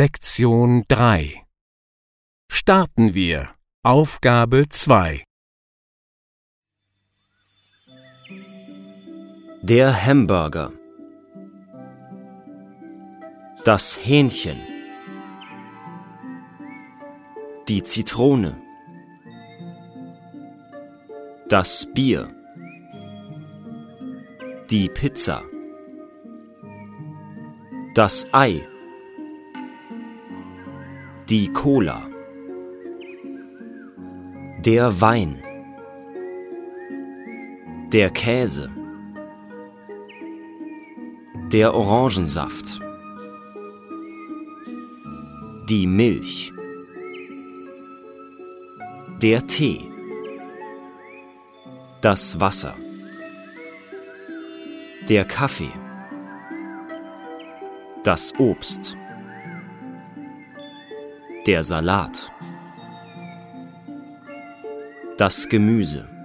Lektion 3 Starten wir. Aufgabe 2 Der Hamburger. Das Hähnchen. Die Zitrone. Das Bier. Die Pizza. Das Ei. Die Cola. Der Wein. Der Käse. Der Orangensaft. Die Milch. Der Tee. Das Wasser. Der Kaffee. Das Obst. Der Salat. Das Gemüse.